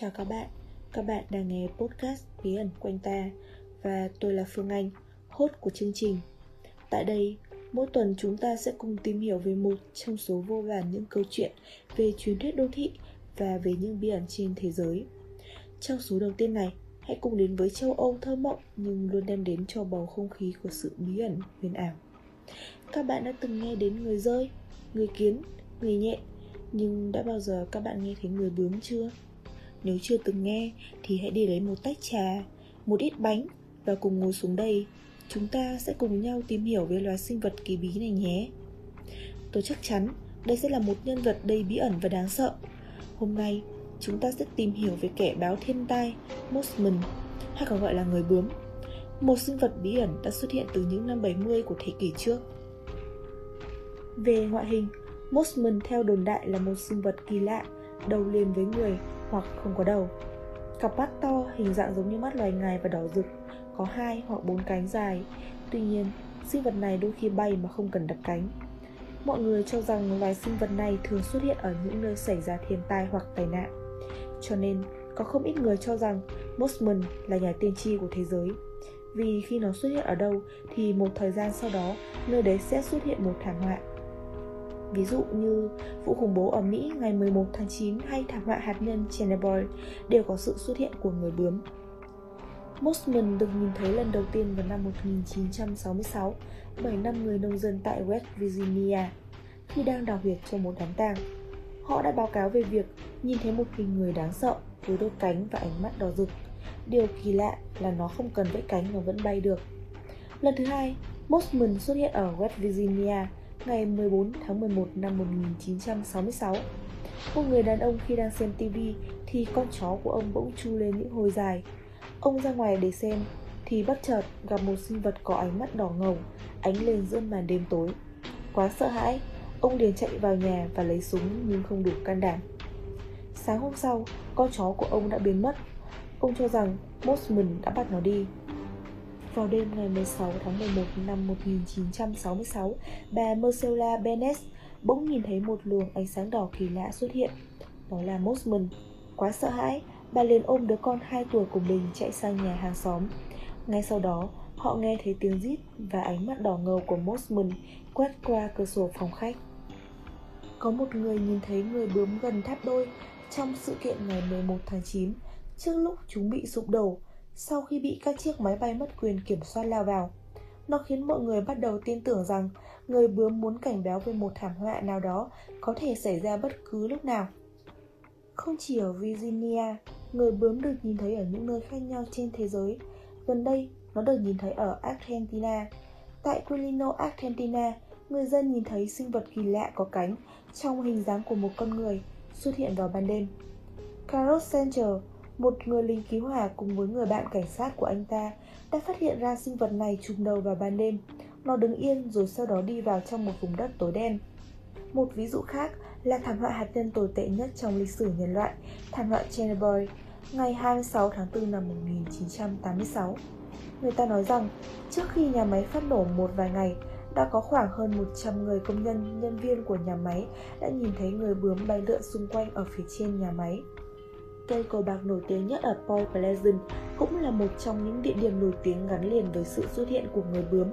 Chào các bạn, các bạn đang nghe podcast Bí ẩn quanh ta và tôi là Phương Anh, host của chương trình. Tại đây, mỗi tuần chúng ta sẽ cùng tìm hiểu về một trong số vô vàn những câu chuyện về truyền thuyết đô thị và về những bí ẩn trên thế giới. Trong số đầu tiên này, hãy cùng đến với châu Âu thơ mộng nhưng luôn đem đến cho bầu không khí của sự bí ẩn huyền ảo. Các bạn đã từng nghe đến người rơi, người kiến, người nhẹ, nhưng đã bao giờ các bạn nghe thấy người bướm chưa? Nếu chưa từng nghe thì hãy đi lấy một tách trà, một ít bánh và cùng ngồi xuống đây. Chúng ta sẽ cùng nhau tìm hiểu về loài sinh vật kỳ bí này nhé. Tôi chắc chắn đây sẽ là một nhân vật đầy bí ẩn và đáng sợ. Hôm nay chúng ta sẽ tìm hiểu về kẻ báo thiên tai Mossman hay còn gọi là người bướm. Một sinh vật bí ẩn đã xuất hiện từ những năm 70 của thế kỷ trước. Về ngoại hình, Mossman theo đồn đại là một sinh vật kỳ lạ, đầu liền với người hoặc không có đầu. Cặp mắt to hình dạng giống như mắt loài ngài và đỏ rực, có hai hoặc bốn cánh dài. Tuy nhiên, sinh vật này đôi khi bay mà không cần đặt cánh. Mọi người cho rằng loài sinh vật này thường xuất hiện ở những nơi xảy ra thiên tai hoặc tai nạn. Cho nên, có không ít người cho rằng Mosman là nhà tiên tri của thế giới. Vì khi nó xuất hiện ở đâu thì một thời gian sau đó, nơi đấy sẽ xuất hiện một thảm họa ví dụ như vụ khủng bố ở Mỹ ngày 11 tháng 9 hay thảm họa hạt nhân Chernobyl đều có sự xuất hiện của người bướm. Mossman được nhìn thấy lần đầu tiên vào năm 1966 bởi năm người nông dân tại West Virginia khi đang đào huyệt cho một đám tang. Họ đã báo cáo về việc nhìn thấy một hình người đáng sợ với đôi cánh và ánh mắt đỏ rực. Điều kỳ lạ là nó không cần vẫy cánh mà vẫn bay được. Lần thứ hai, Mossman xuất hiện ở West Virginia ngày 14 tháng 11 năm 1966. Một người đàn ông khi đang xem TV thì con chó của ông bỗng chu lên những hồi dài. Ông ra ngoài để xem thì bất chợt gặp một sinh vật có ánh mắt đỏ ngầu ánh lên giữa màn đêm tối. Quá sợ hãi, ông liền chạy vào nhà và lấy súng nhưng không đủ can đảm. Sáng hôm sau, con chó của ông đã biến mất. Ông cho rằng Mosman đã bắt nó đi. Vào đêm ngày 16 tháng 11 năm 1966, bà Marcella Bennett bỗng nhìn thấy một luồng ánh sáng đỏ kỳ lạ xuất hiện. Đó là Mosman. Quá sợ hãi, bà liền ôm đứa con 2 tuổi của mình chạy sang nhà hàng xóm. Ngay sau đó, họ nghe thấy tiếng rít và ánh mắt đỏ ngầu của Mosman quét qua cửa sổ phòng khách. Có một người nhìn thấy người bướm gần tháp đôi trong sự kiện ngày 11 tháng 9 trước lúc chúng bị sụp đổ sau khi bị các chiếc máy bay mất quyền kiểm soát lao vào. Nó khiến mọi người bắt đầu tin tưởng rằng người bướm muốn cảnh báo về một thảm họa nào đó có thể xảy ra bất cứ lúc nào. Không chỉ ở Virginia, người bướm được nhìn thấy ở những nơi khác nhau trên thế giới. Gần đây, nó được nhìn thấy ở Argentina. Tại Quilino, Argentina, người dân nhìn thấy sinh vật kỳ lạ có cánh trong hình dáng của một con người xuất hiện vào ban đêm. Carlos Sanchez, một người lính cứu hỏa cùng với người bạn cảnh sát của anh ta đã phát hiện ra sinh vật này trùng đầu vào ban đêm. Nó đứng yên rồi sau đó đi vào trong một vùng đất tối đen. Một ví dụ khác là thảm họa hạt nhân tồi tệ nhất trong lịch sử nhân loại, thảm họa Chernobyl, ngày 26 tháng 4 năm 1986. Người ta nói rằng, trước khi nhà máy phát nổ một vài ngày, đã có khoảng hơn 100 người công nhân, nhân viên của nhà máy đã nhìn thấy người bướm bay lượn xung quanh ở phía trên nhà máy. Cây cầu bạc nổi tiếng nhất ở Point Pleasant cũng là một trong những địa điểm nổi tiếng gắn liền với sự xuất hiện của người bướm.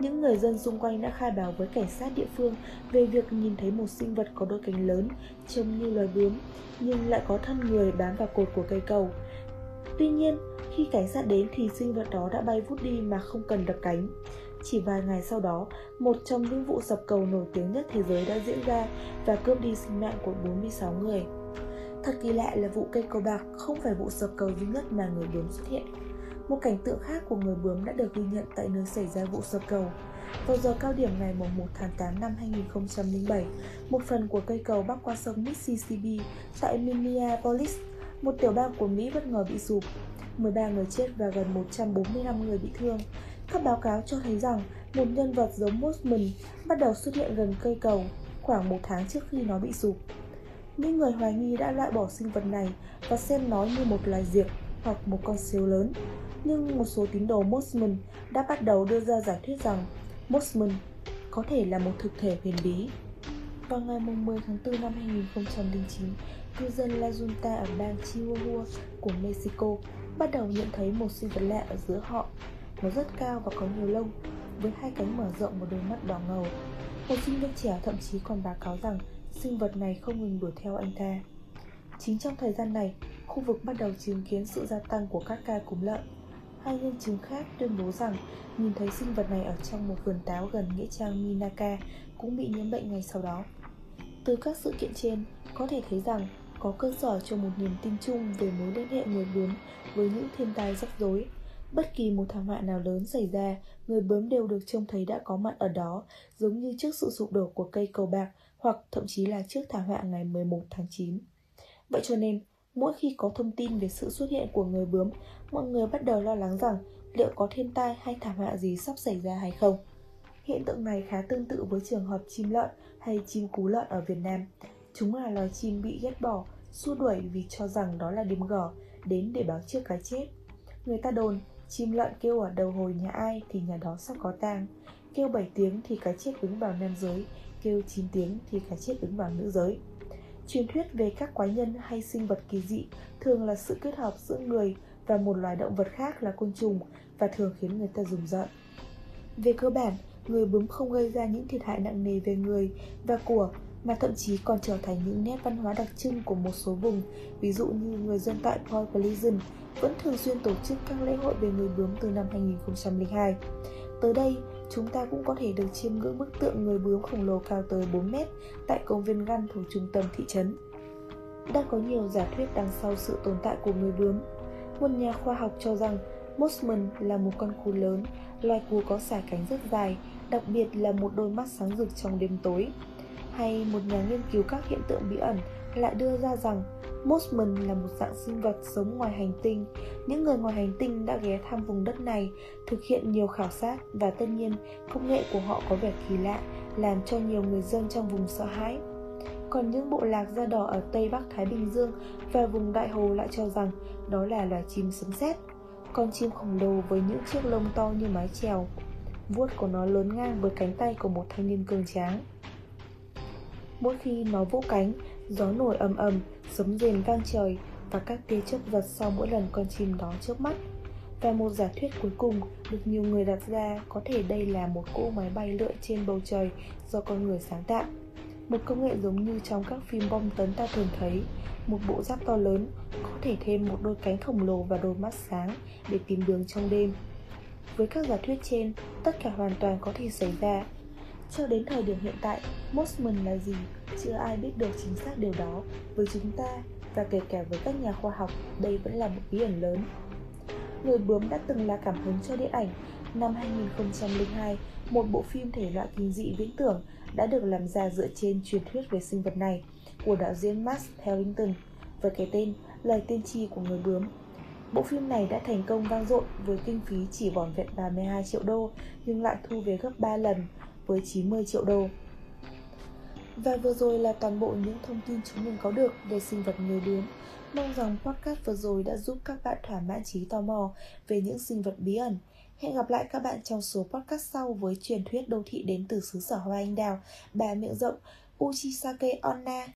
Những người dân xung quanh đã khai báo với cảnh sát địa phương về việc nhìn thấy một sinh vật có đôi cánh lớn trông như loài bướm nhưng lại có thân người bám vào cột của cây cầu. Tuy nhiên, khi cảnh sát đến thì sinh vật đó đã bay vút đi mà không cần đập cánh. Chỉ vài ngày sau đó, một trong những vụ sập cầu nổi tiếng nhất thế giới đã diễn ra và cướp đi sinh mạng của 46 người. Thật kỳ lạ là vụ cây cầu bạc không phải vụ sập cầu duy nhất mà người bướm xuất hiện. Một cảnh tượng khác của người bướm đã được ghi nhận tại nơi xảy ra vụ sập cầu. Vào giờ cao điểm ngày 1 tháng 8 năm 2007, một phần của cây cầu bắc qua sông Mississippi tại Minneapolis, một tiểu bang của Mỹ bất ngờ bị sụp. 13 người chết và gần 145 người bị thương. Các báo cáo cho thấy rằng một nhân vật giống Mosman bắt đầu xuất hiện gần cây cầu khoảng một tháng trước khi nó bị sụp. Những người hoài nghi đã loại bỏ sinh vật này và xem nó như một loài diệt hoặc một con siêu lớn. Nhưng một số tín đồ Mossman đã bắt đầu đưa ra giả thuyết rằng Mossman có thể là một thực thể huyền bí. Vào ngày 10 tháng 4 năm 2009, cư dân La Junta ở bang Chihuahua của Mexico bắt đầu nhận thấy một sinh vật lạ ở giữa họ. Nó rất cao và có nhiều lông, với hai cánh mở rộng và đôi mắt đỏ ngầu. Một sinh viên trẻ thậm chí còn báo cáo rằng sinh vật này không ngừng đuổi theo anh ta. Chính trong thời gian này, khu vực bắt đầu chứng kiến sự gia tăng của các ca cúm lợn. Hai nhân chứng khác tuyên bố rằng nhìn thấy sinh vật này ở trong một vườn táo gần nghĩa trang Minaka cũng bị nhiễm bệnh ngay sau đó. Từ các sự kiện trên, có thể thấy rằng có cơ sở cho một niềm tin chung về mối liên hệ người bướm với những thiên tai rắc rối. Bất kỳ một thảm họa nào lớn xảy ra, người bướm đều được trông thấy đã có mặt ở đó, giống như trước sự sụp đổ của cây cầu bạc hoặc thậm chí là trước thảm họa ngày 11 tháng 9. Vậy cho nên, mỗi khi có thông tin về sự xuất hiện của người bướm, mọi người bắt đầu lo lắng rằng liệu có thiên tai hay thảm họa gì sắp xảy ra hay không. Hiện tượng này khá tương tự với trường hợp chim lợn hay chim cú lợn ở Việt Nam. Chúng là loài chim bị ghét bỏ, xua đuổi vì cho rằng đó là điềm gở đến để báo trước cái chết. Người ta đồn, chim lợn kêu ở đầu hồi nhà ai thì nhà đó sắp có tang. Kêu 7 tiếng thì cái chết đứng vào nam giới, kêu 9 tiếng thì cái chết ứng vào nữ giới. Truyền thuyết về các quái nhân hay sinh vật kỳ dị thường là sự kết hợp giữa người và một loài động vật khác là côn trùng và thường khiến người ta rùng rợn. Về cơ bản, người bướm không gây ra những thiệt hại nặng nề về người và của mà thậm chí còn trở thành những nét văn hóa đặc trưng của một số vùng, ví dụ như người dân tại Port Pleasant vẫn thường xuyên tổ chức các lễ hội về người bướm từ năm 2002. Tới đây, chúng ta cũng có thể được chiêm ngưỡng bức tượng người bướm khổng lồ cao tới 4 mét tại công viên Găn thuộc trung tâm thị trấn. Đang có nhiều giả thuyết đằng sau sự tồn tại của người bướm. Một nhà khoa học cho rằng mosman là một con cú lớn, loài cú có sải cánh rất dài, đặc biệt là một đôi mắt sáng rực trong đêm tối. Hay một nhà nghiên cứu các hiện tượng bí ẩn lại đưa ra rằng Mossman là một dạng sinh vật sống ngoài hành tinh. Những người ngoài hành tinh đã ghé thăm vùng đất này, thực hiện nhiều khảo sát và tất nhiên công nghệ của họ có vẻ kỳ lạ, làm cho nhiều người dân trong vùng sợ hãi. Còn những bộ lạc da đỏ ở Tây Bắc Thái Bình Dương và vùng Đại Hồ lại cho rằng đó là loài chim sấm sét. Con chim khổng lồ với những chiếc lông to như mái chèo, vuốt của nó lớn ngang với cánh tay của một thanh niên cường tráng. Mỗi khi nó vỗ cánh, gió nổi ầm ầm, sấm rền vang trời và các tia chớp giật sau mỗi lần con chim đó trước mắt. Và một giả thuyết cuối cùng được nhiều người đặt ra có thể đây là một cỗ máy bay lượn trên bầu trời do con người sáng tạo. Một công nghệ giống như trong các phim bom tấn ta thường thấy, một bộ giáp to lớn có thể thêm một đôi cánh khổng lồ và đôi mắt sáng để tìm đường trong đêm. Với các giả thuyết trên, tất cả hoàn toàn có thể xảy ra cho đến thời điểm hiện tại, Mossman là gì? Chưa ai biết được chính xác điều đó với chúng ta và kể cả với các nhà khoa học, đây vẫn là một bí ẩn lớn. Người bướm đã từng là cảm hứng cho điện ảnh. Năm 2002, một bộ phim thể loại kinh dị viễn tưởng đã được làm ra dựa trên truyền thuyết về sinh vật này của đạo diễn Max Pellington với cái tên Lời tiên tri của người bướm. Bộ phim này đã thành công vang dội với kinh phí chỉ vỏn vẹn 32 triệu đô nhưng lại thu về gấp 3 lần với 90 triệu đô. Và vừa rồi là toàn bộ những thông tin chúng mình có được về sinh vật người bướm. Mong rằng podcast vừa rồi đã giúp các bạn thỏa mãn trí tò mò về những sinh vật bí ẩn. Hẹn gặp lại các bạn trong số podcast sau với truyền thuyết đô thị đến từ xứ sở hoa anh đào, bà miệng rộng Uchisake Onna.